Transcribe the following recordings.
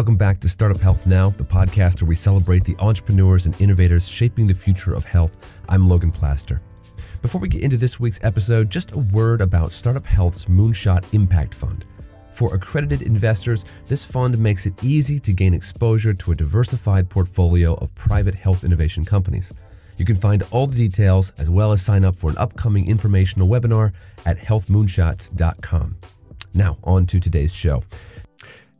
Welcome back to Startup Health Now, the podcast where we celebrate the entrepreneurs and innovators shaping the future of health. I'm Logan Plaster. Before we get into this week's episode, just a word about Startup Health's Moonshot Impact Fund. For accredited investors, this fund makes it easy to gain exposure to a diversified portfolio of private health innovation companies. You can find all the details as well as sign up for an upcoming informational webinar at healthmoonshots.com. Now, on to today's show.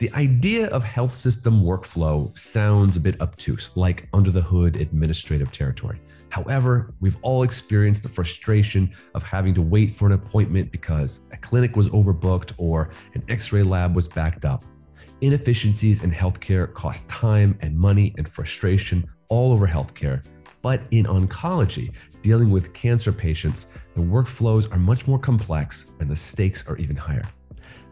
The idea of health system workflow sounds a bit obtuse, like under the hood administrative territory. However, we've all experienced the frustration of having to wait for an appointment because a clinic was overbooked or an x ray lab was backed up. Inefficiencies in healthcare cost time and money and frustration all over healthcare. But in oncology, dealing with cancer patients, the workflows are much more complex and the stakes are even higher.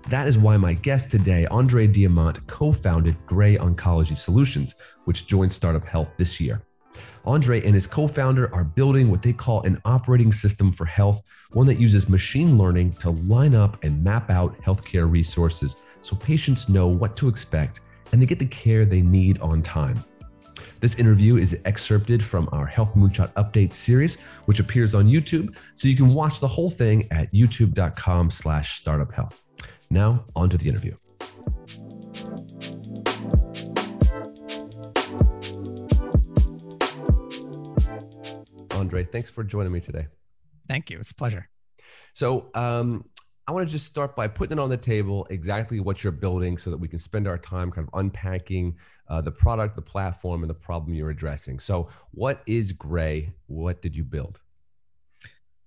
That is why my guest today, Andre Diamant, co founded Gray Oncology Solutions, which joined Startup Health this year. Andre and his co founder are building what they call an operating system for health, one that uses machine learning to line up and map out healthcare resources so patients know what to expect and they get the care they need on time. This interview is excerpted from our Health Moonshot Update series, which appears on YouTube, so you can watch the whole thing at youtube.com slash startuphealth. Now, on to the interview. Andre, thanks for joining me today. Thank you. It's a pleasure. So, um, I want to just start by putting it on the table exactly what you're building so that we can spend our time kind of unpacking uh, the product, the platform, and the problem you're addressing. So, what is Gray? What did you build?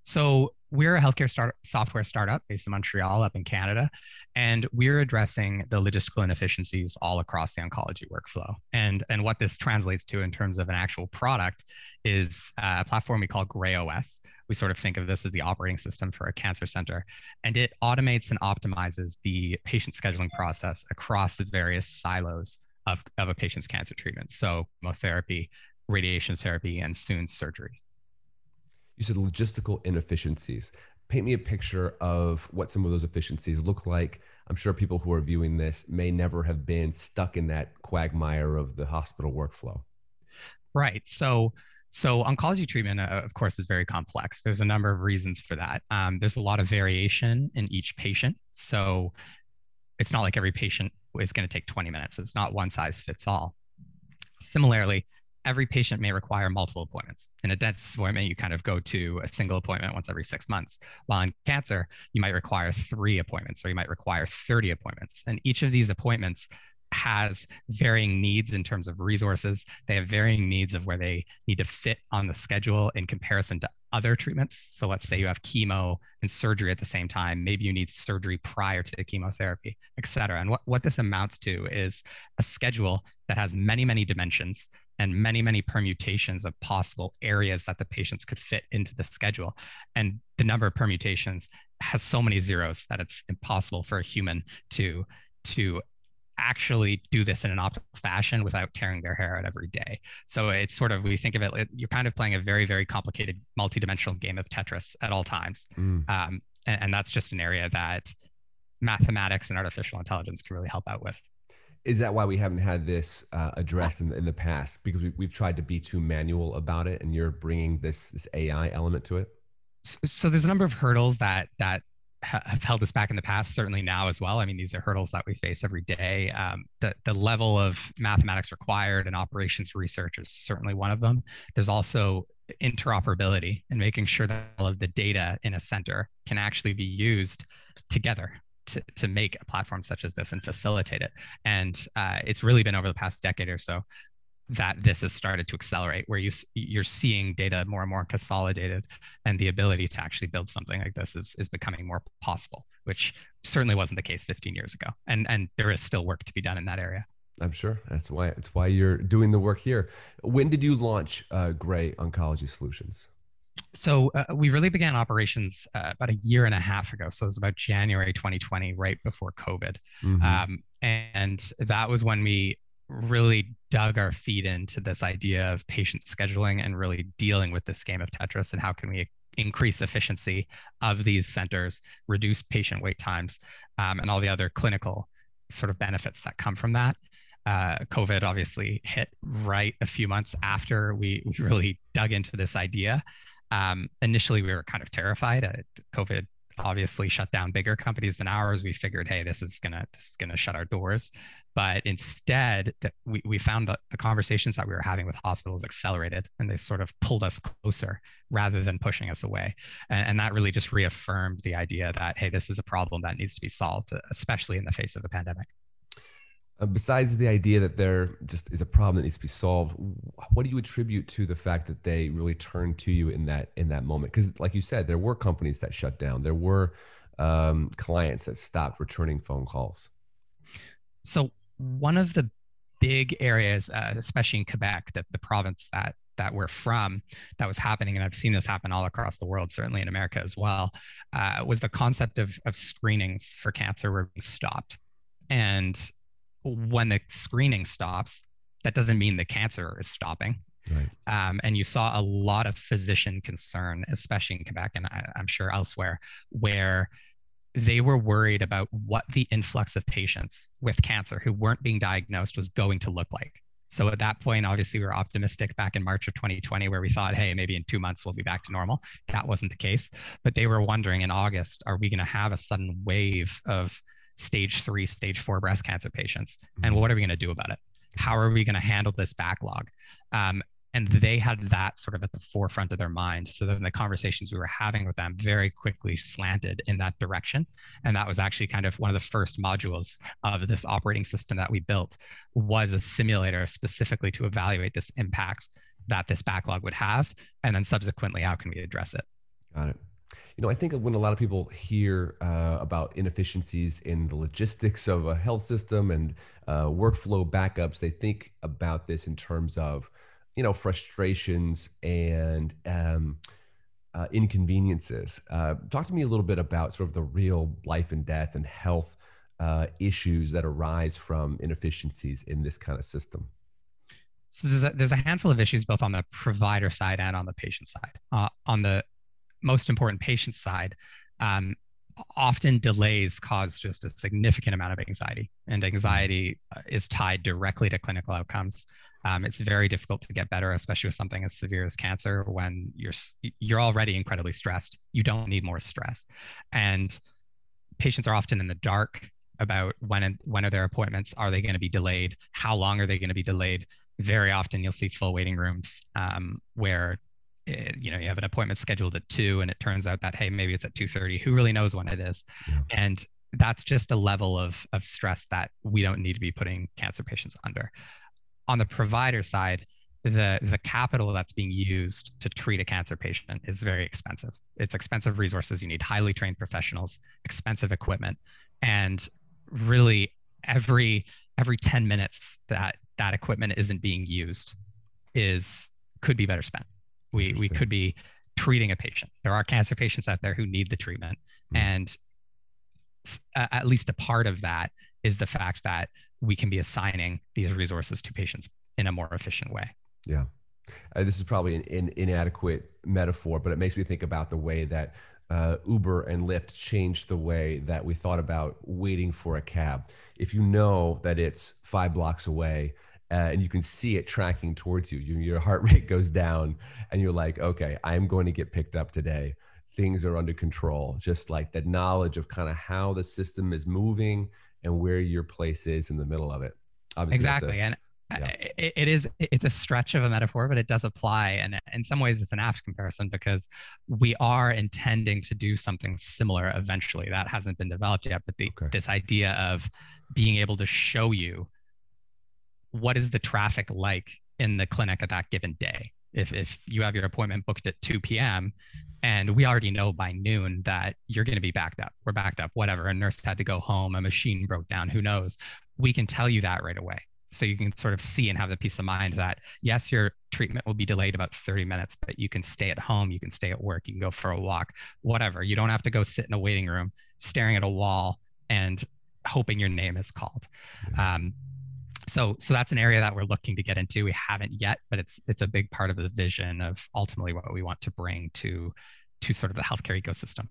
So, we're a healthcare start- software startup based in Montreal, up in Canada, and we're addressing the logistical inefficiencies all across the oncology workflow. And and what this translates to in terms of an actual product is uh, a platform we call Gray OS. We sort of think of this as the operating system for a cancer center, and it automates and optimizes the patient scheduling process across the various silos of, of a patient's cancer treatment. So chemotherapy, radiation therapy, and soon surgery you said logistical inefficiencies. Paint me a picture of what some of those efficiencies look like. I'm sure people who are viewing this may never have been stuck in that quagmire of the hospital workflow. Right. So, so oncology treatment, uh, of course, is very complex. There's a number of reasons for that. Um, there's a lot of variation in each patient. So, it's not like every patient is going to take 20 minutes. It's not one size fits all. Similarly, every patient may require multiple appointments. In a dentist appointment, you kind of go to a single appointment once every six months. While in cancer, you might require three appointments or you might require 30 appointments. And each of these appointments has varying needs in terms of resources. They have varying needs of where they need to fit on the schedule in comparison to other treatments. So let's say you have chemo and surgery at the same time. Maybe you need surgery prior to the chemotherapy, et cetera. And what, what this amounts to is a schedule that has many, many dimensions and many, many permutations of possible areas that the patients could fit into the schedule. And the number of permutations has so many zeros that it's impossible for a human to to actually do this in an optimal fashion without tearing their hair out every day. So it's sort of we think of it you're kind of playing a very very complicated multidimensional game of Tetris at all times, mm. um, and, and that's just an area that mathematics and artificial intelligence can really help out with. Is that why we haven't had this uh, addressed in the, in the past? Because we, we've tried to be too manual about it, and you're bringing this this AI element to it. So, so there's a number of hurdles that that have held us back in the past, certainly now as well. I mean, these are hurdles that we face every day. Um, the, the level of mathematics required and operations research is certainly one of them. There's also interoperability and making sure that all of the data in a center can actually be used together to, to make a platform such as this and facilitate it. And uh, it's really been over the past decade or so that this has started to accelerate where you you're seeing data more and more consolidated and the ability to actually build something like this is is becoming more possible which certainly wasn't the case 15 years ago. And and there is still work to be done in that area. I'm sure. That's why it's why you're doing the work here. When did you launch uh, gray oncology solutions so uh, we really began operations uh, about a year and a half ago. So it was about January 2020, right before COVID. Mm-hmm. Um, and that was when we really dug our feet into this idea of patient scheduling and really dealing with this game of Tetris and how can we increase efficiency of these centers, reduce patient wait times, um, and all the other clinical sort of benefits that come from that. uh, COVID obviously hit right a few months after we, we really dug into this idea. Um, initially, we were kind of terrified. Uh, COVID obviously shut down bigger companies than ours. We figured, hey, this is gonna this is gonna shut our doors. But instead, we, we found that the conversations that we were having with hospitals accelerated and they sort of pulled us closer rather than pushing us away. And, and that really just reaffirmed the idea that, hey, this is a problem that needs to be solved, especially in the face of a pandemic. Uh, besides the idea that there just is a problem that needs to be solved, what do you attribute to the fact that they really turned to you in that in that moment? Because, like you said, there were companies that shut down. There were um, clients that stopped returning phone calls. So one of the big areas, uh, especially in Quebec, that the province that that we're from, that was happening, and I've seen this happen all across the world, certainly in America as well, uh, was the concept of of screenings for cancer were stopped, and when the screening stops, that doesn't mean the cancer is stopping. Right. Um, and you saw a lot of physician concern, especially in Quebec and I, I'm sure elsewhere, where they were worried about what the influx of patients with cancer who weren't being diagnosed was going to look like. So at that point, obviously, we were optimistic back in March of 2020, where we thought, hey, maybe in two months we'll be back to normal. That wasn't the case. But they were wondering in August, are we going to have a sudden wave of stage three, stage four breast cancer patients? And mm-hmm. what are we going to do about it? How are we going to handle this backlog? Um, and they had that sort of at the forefront of their mind so then the conversations we were having with them very quickly slanted in that direction and that was actually kind of one of the first modules of this operating system that we built was a simulator specifically to evaluate this impact that this backlog would have and then subsequently how can we address it got it you know, I think when a lot of people hear uh, about inefficiencies in the logistics of a health system and uh, workflow backups, they think about this in terms of you know frustrations and um, uh, inconveniences. Uh, talk to me a little bit about sort of the real life and death and health uh, issues that arise from inefficiencies in this kind of system. So there's a, there's a handful of issues both on the provider side and on the patient side. Uh, on the most important patient side, um, often delays cause just a significant amount of anxiety, and anxiety uh, is tied directly to clinical outcomes. Um, it's very difficult to get better, especially with something as severe as cancer, when you're you're already incredibly stressed. You don't need more stress, and patients are often in the dark about when when are their appointments? Are they going to be delayed? How long are they going to be delayed? Very often, you'll see full waiting rooms um, where it, you know you have an appointment scheduled at two, and it turns out that hey, maybe it's at two thirty. Who really knows when it is? Yeah. And that's just a level of of stress that we don't need to be putting cancer patients under on the provider side, the the capital that's being used to treat a cancer patient is very expensive. It's expensive resources. You need highly trained professionals, expensive equipment, and really every every 10 minutes that that equipment isn't being used is could be better spent. We we could be treating a patient. There are cancer patients out there who need the treatment, mm-hmm. and at least a part of that is the fact that we can be assigning these resources to patients in a more efficient way. Yeah. Uh, this is probably an, an, inadequate metaphor, but it makes me think about the way that uh, Uber and Lyft changed the way that we thought about waiting for a cab. If you know that it's five blocks away, uh, and you can see it tracking towards you. you. Your heart rate goes down, and you're like, okay, I'm going to get picked up today. Things are under control. Just like the knowledge of kind of how the system is moving and where your place is in the middle of it. Obviously, exactly. A, and yeah. it, it is it's a stretch of a metaphor, but it does apply. And in some ways, it's an apt comparison because we are intending to do something similar eventually. That hasn't been developed yet, but the, okay. this idea of being able to show you what is the traffic like in the clinic at that given day? If, if you have your appointment booked at 2 p.m and we already know by noon that you're going to be backed up we're backed up whatever a nurse had to go home a machine broke down who knows? We can tell you that right away. So you can sort of see and have the peace of mind that yes your treatment will be delayed about 30 minutes but you can stay at home you can stay at work you can go for a walk whatever. You don't have to go sit in a waiting room staring at a wall and hoping your name is called. Um, so so that's an area that we're looking to get into we haven't yet but it's it's a big part of the vision of ultimately what we want to bring to to sort of the healthcare ecosystem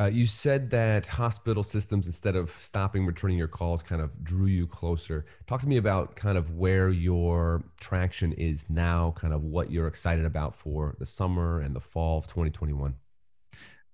Uh, you said that hospital systems, instead of stopping returning your calls, kind of drew you closer. Talk to me about kind of where your traction is now, kind of what you're excited about for the summer and the fall of 2021.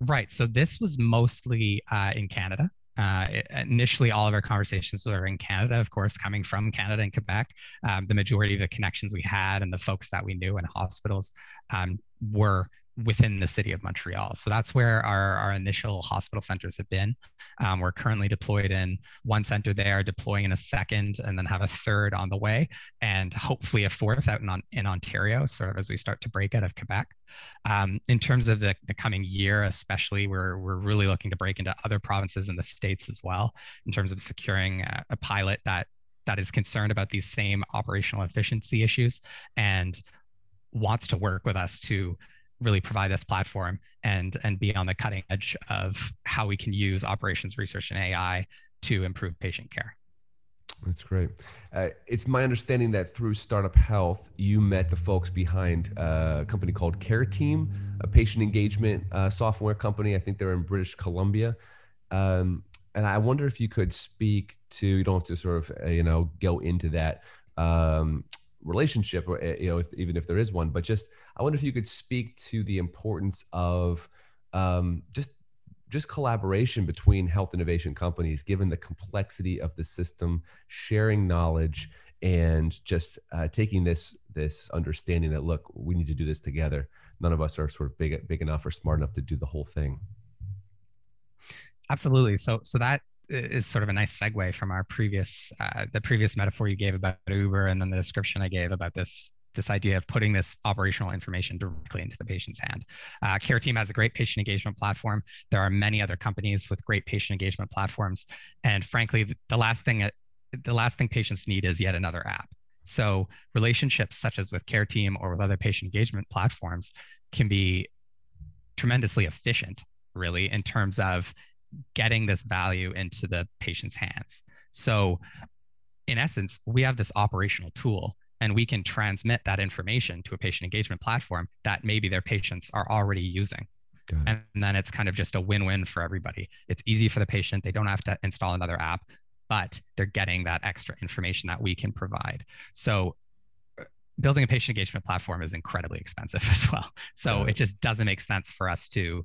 Right. So this was mostly uh, in Canada. Uh, initially, all of our conversations were in Canada, of course, coming from Canada and Quebec. Um, the majority of the connections we had and the folks that we knew in hospitals um, were within the city of Montreal. So that's where our, our initial hospital centers have been. Um, we're currently deployed in one center there, deploying in a second, and then have a third on the way, and hopefully a fourth out in, in Ontario, sort of as we start to break out of Quebec. Um, in terms of the, the coming year, especially, we're, we're really looking to break into other provinces in the States as well, in terms of securing a, a pilot that that is concerned about these same operational efficiency issues and wants to work with us to really provide this platform and and be on the cutting edge of how we can use operations research and AI to improve patient care. That's great. Uh, it's my understanding that through Startup Health, you met the folks behind uh, a company called Careteam, a patient engagement uh, software company. I think they're in British Columbia. Um, and I wonder if you could speak to, you don't have to sort of, uh, you know, go into that um, relationship, or eh, you know, if, even if there is one. But just, I wonder if you could speak to the importance of um, just just collaboration between health innovation companies, given the complexity of the system, sharing knowledge, and just uh, taking this this understanding that look, we need to do this together. None of us are sort of big big enough or smart enough to do the whole thing. Absolutely. So so that is sort of a nice segue from our previous uh, the previous metaphor you gave about Uber and then the description I gave about this this idea of putting this operational information directly into the patient's hand. Uh, Careteam has a great patient engagement platform. There are many other companies with great patient engagement platforms, and frankly, the last thing the last thing patients need is yet another app. So relationships such as with Careteam or with other patient engagement platforms can be tremendously efficient, really, in terms of getting this value into the patient's hands. So, in essence, we have this operational tool and we can transmit that information to a patient engagement platform that maybe their patients are already using. And then it's kind of just a win win for everybody. It's easy for the patient, they don't have to install another app, but they're getting that extra information that we can provide. So, building a patient engagement platform is incredibly expensive as well. So, it just doesn't make sense for us to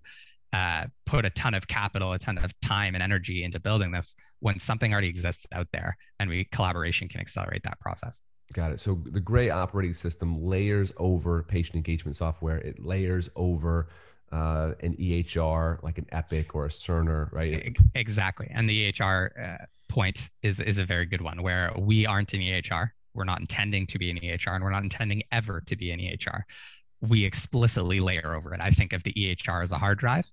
uh, put a ton of capital, a ton of time and energy into building this when something already exists out there and we collaboration can accelerate that process. Got it. So the Gray operating system layers over patient engagement software. It layers over uh, an EHR like an Epic or a Cerner, right? Exactly. And the EHR uh, point is is a very good one where we aren't an EHR. We're not intending to be an EHR, and we're not intending ever to be an EHR. We explicitly layer over it. I think of the EHR as a hard drive,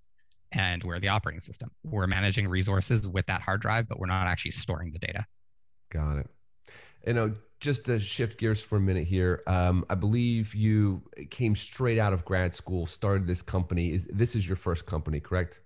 and we're the operating system. We're managing resources with that hard drive, but we're not actually storing the data. Got it. You know, just to shift gears for a minute here, um, I believe you came straight out of grad school, started this company. Is this is your first company, correct?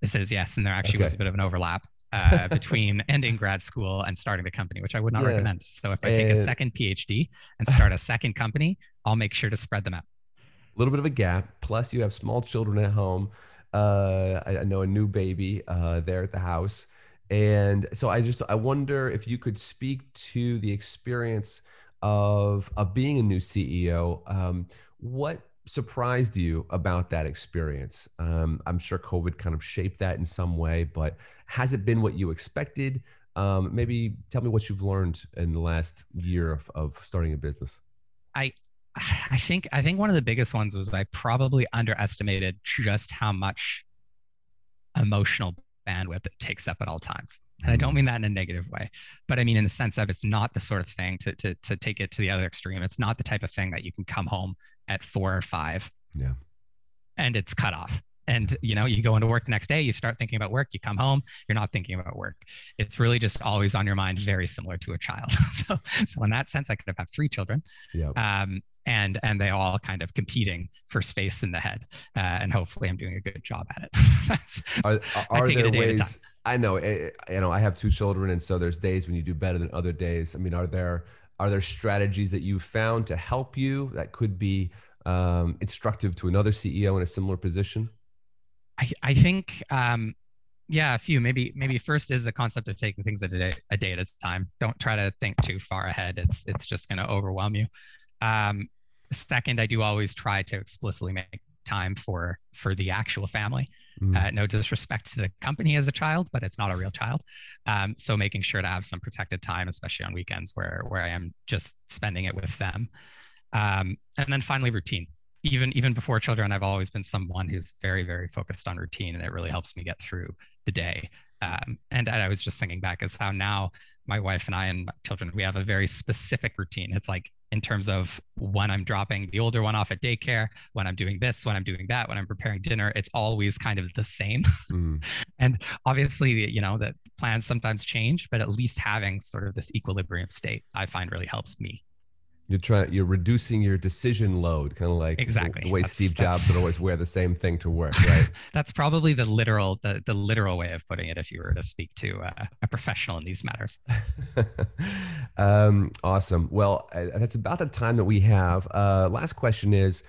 This is yes, and there actually okay. was a bit of an overlap uh, between ending grad school and starting the company, which I would not yeah. recommend. So if I take and... a second PhD and start a second company, I'll make sure to spread them out. A little bit of a gap. Plus, you have small children at home. Uh, I, know a new baby uh, there at the house, and so I just I wonder if you could speak to the experience of of being a new CEO. Um, what surprised you about that experience? Um, I'm sure COVID kind of shaped that in some way, but has it been what you expected? Um, maybe tell me what you've learned in the last year of, of starting a business. I I think I think one of the biggest ones was I probably underestimated just how much emotional bandwidth it takes up at all times. And I don't mm. mean that in a negative way, but I mean in the sense of it's not the sort of thing to to to take it to the other extreme. It's not the type of thing that you can come home at four or five. Yeah. And it's cut off and you know you go into work the next day you start thinking about work you come home you're not thinking about work. It's really just always on your mind very similar to a child. So so in that sense i could have had three children yep. um, and and they all kind of competing for space in the head uh, and hopefully i'm doing a good job at it. Are, are there ways i know eh, eh, you know i have two children and so there's days when you do better than other days. I mean are there are there strategies that you found to help you that could be um, instructive to another ceo in a similar position I, I think um, yeah, a few. Maybe maybe first is the concept of taking things a day a day at a time. Don't try to think too far ahead. It's it's just going to overwhelm you. Um, second, I do always try to explicitly make time for for the actual family. Mm. Uh, no disrespect to the company as a child, but it's not a real child. Um, so making sure to have some protected time, especially on weekends where where I am just spending it with them. Um, and then finally, routine even even before children, I've always been someone who's very very focused on routine, and it really helps me get through the day. Um, and, and I was just thinking back as how now my wife and I and my children we have a very specific routine. It's like in terms of when I'm dropping the older one off at daycare, when I'm doing this, when I'm doing that, when I'm preparing dinner, it's always kind of the same. Mm. and obviously, you know, the plans sometimes change, but at least having sort of this equilibrium state, I find really helps me you're trying you're reducing your decision load kind of like exactly. the, the way that's, steve jobs would always wear the same thing to work right? That's probably the literal the, the literal way of putting it if you were to speak to a, a professional in these matters. Um, awesome. Well uh, that's about the time that we have. Uh, last question is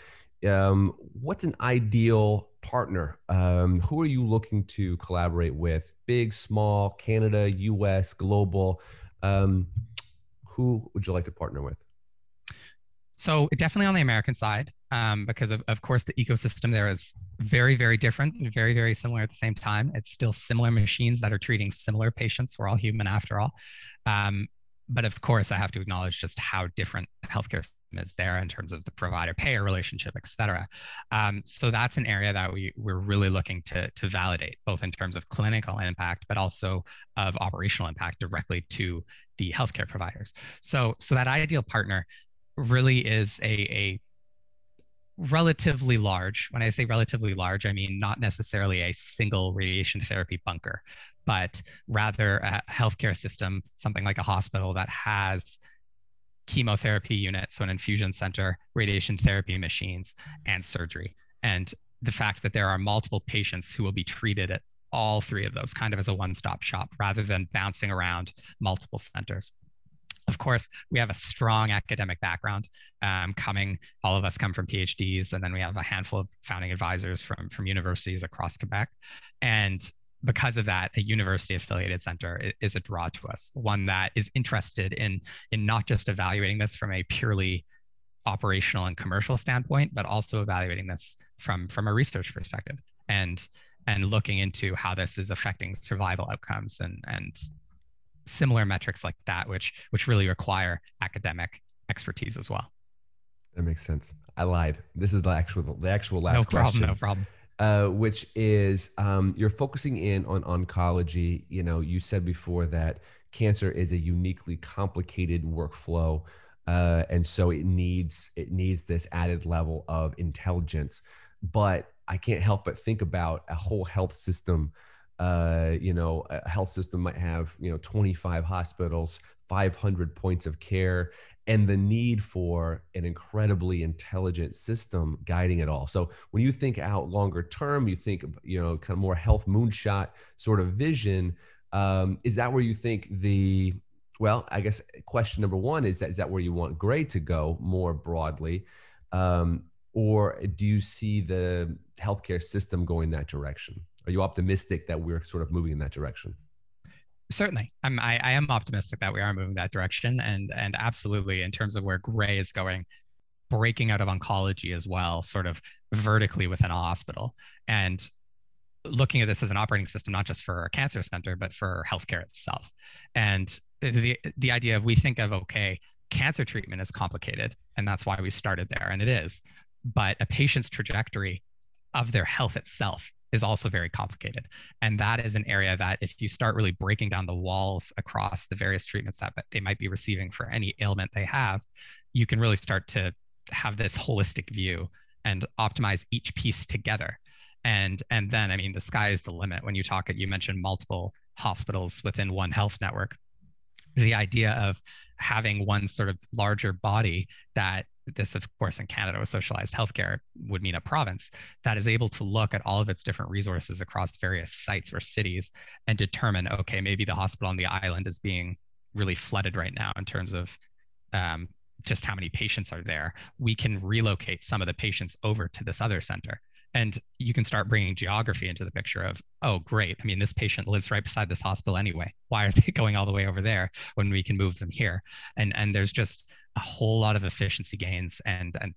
um, what's an ideal partner? Um, who are you looking to collaborate with? Big small canada us global? Um, who would you like to partner with so definitely on the American side, um, because of, of course the ecosystem there is very, very different, and very, very similar at the same time. It's still similar machines that are treating similar patients. We're all human after all. Um, but of course, I have to acknowledge just how different the healthcare system is there in terms of the provider-payer relationship, et cetera. Um, so that's an area that we, we're really looking to, to validate, both in terms of clinical impact, but also of operational impact directly to the healthcare providers. So, so that ideal partner really is a, a relatively large. When I say relatively large, I mean not necessarily a single radiation therapy bunker, but rather a healthcare system, something like a hospital that has chemotherapy units, so an infusion center, radiation therapy machines, and surgery. And the fact that there are multiple patients who will be treated at all three of those, kind of as a one stop shop, rather than bouncing around multiple centers. Of course, we have a strong academic background um, coming. All of us come from PhDs, and then we have a handful of founding advisors from, from universities across Quebec. And because of that, a university affiliated center is a draw to us, one that is interested in, in not just evaluating this from a purely operational and commercial standpoint, but also evaluating this from, from a research perspective and, and looking into how this is affecting survival outcomes and, and similar metrics like that, which which really require academic expertise as well. That makes sense. I lied. This is the actual the actual last no question. No problem. Uh, which is um, you're focusing in on oncology. You know, you said before that cancer is a uniquely complicated workflow, uh, and so it needs it needs this added level of intelligence. But I can't help but think about a whole health system uh, you know, a health system might have, you know, 25 hospitals, 500 points of care, and the need for an incredibly intelligent system guiding it all. So when you think out longer term, you think, you know, kind of more health moonshot sort of vision. Um, is that where you think the, well, I guess question number one is that, is that where you want Gray to go more broadly? Um, or do you see the healthcare system going that direction? Are you optimistic that we're sort of moving in that direction? Certainly, I'm. I, I am optimistic that we are moving that direction, and and absolutely in terms of where Gray is going, breaking out of oncology as well, sort of vertically within a hospital, and looking at this as an operating system, not just for a cancer center, but for healthcare itself. And the the idea of we think of okay, cancer treatment is complicated, and that's why we started there, and it is. But a patient's trajectory of their health itself is also very complicated. And that is an area that if you start really breaking down the walls across the various treatments that they might be receiving for any ailment they have, you can really start to have this holistic view and optimize each piece together. And and then I mean the sky is the limit when you talk you mentioned multiple hospitals within one health network. The idea of having one sort of larger body that this, of course, in Canada with socialized healthcare would mean a province that is able to look at all of its different resources across various sites or cities and determine, okay, maybe the hospital on the island is being really flooded right now in terms of um, just how many patients are there. We can relocate some of the patients over to this other center and you can start bringing geography into the picture of oh great. I mean this patient lives right beside this hospital anyway. Why are they going all the way over there when we can move them here? And and there's just a whole lot of efficiency gains and and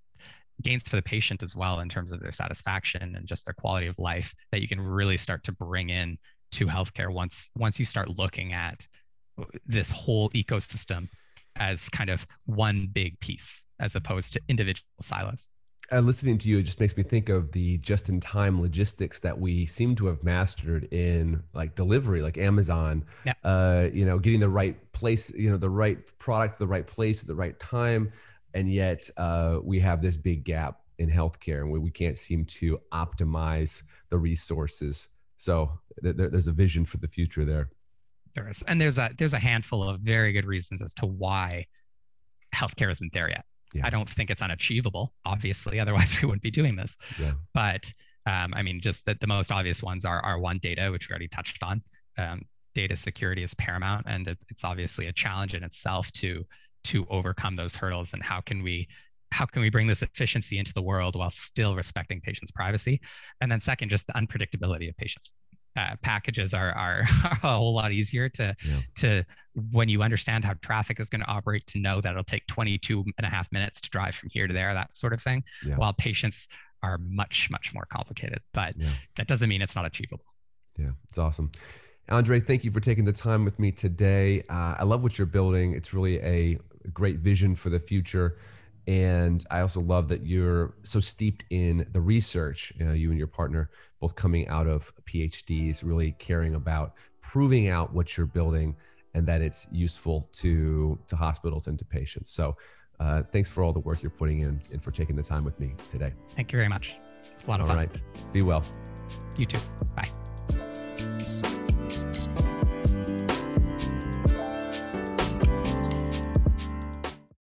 gains for the patient as well in terms of their satisfaction and just their quality of life that you can really start to bring in to healthcare once once you start looking at this whole ecosystem as kind of one big piece as opposed to individual silos uh, listening to you, it just makes me think of the just-in-time logistics that we seem to have mastered in like delivery, like Amazon. Yeah. Uh, you know, getting the right place, you know, the right product, the right place at the right time, and yet uh, we have this big gap in healthcare, and we, we can't seem to optimize the resources. So th- there's a vision for the future there. There is, and there's a there's a handful of very good reasons as to why healthcare isn't there yet. Yeah. I don't think it's unachievable, obviously, otherwise we wouldn't be doing this. Yeah. But um, I mean, just that the most obvious ones are, are one data, which we already touched on. Um, data security is paramount, and it, it's obviously a challenge in itself to to overcome those hurdles. And how can we how can we bring this efficiency into the world while still respecting patients' privacy? And then second, just the unpredictability of patients uh, packages are, are, a whole lot easier to yeah. to when you understand how traffic is going to operate to know that it'll take 22 and a half minutes to drive from here to there that sort of thing yeah. while patients are much much more complicated but yeah. that doesn't mean it's not achievable yeah it's awesome andre thank you for taking the time with me today uh, i love what you're building it's really a great vision for the future and I also love that you're so steeped in the research, uh, you and your partner, both coming out of PhDs, really caring about proving out what you're building and that it's useful to, to hospitals and to patients. So uh, thanks for all the work you're putting in and for taking the time with me today. Thank you very much. It's a lot of all fun. All right. Be well. You too. Bye.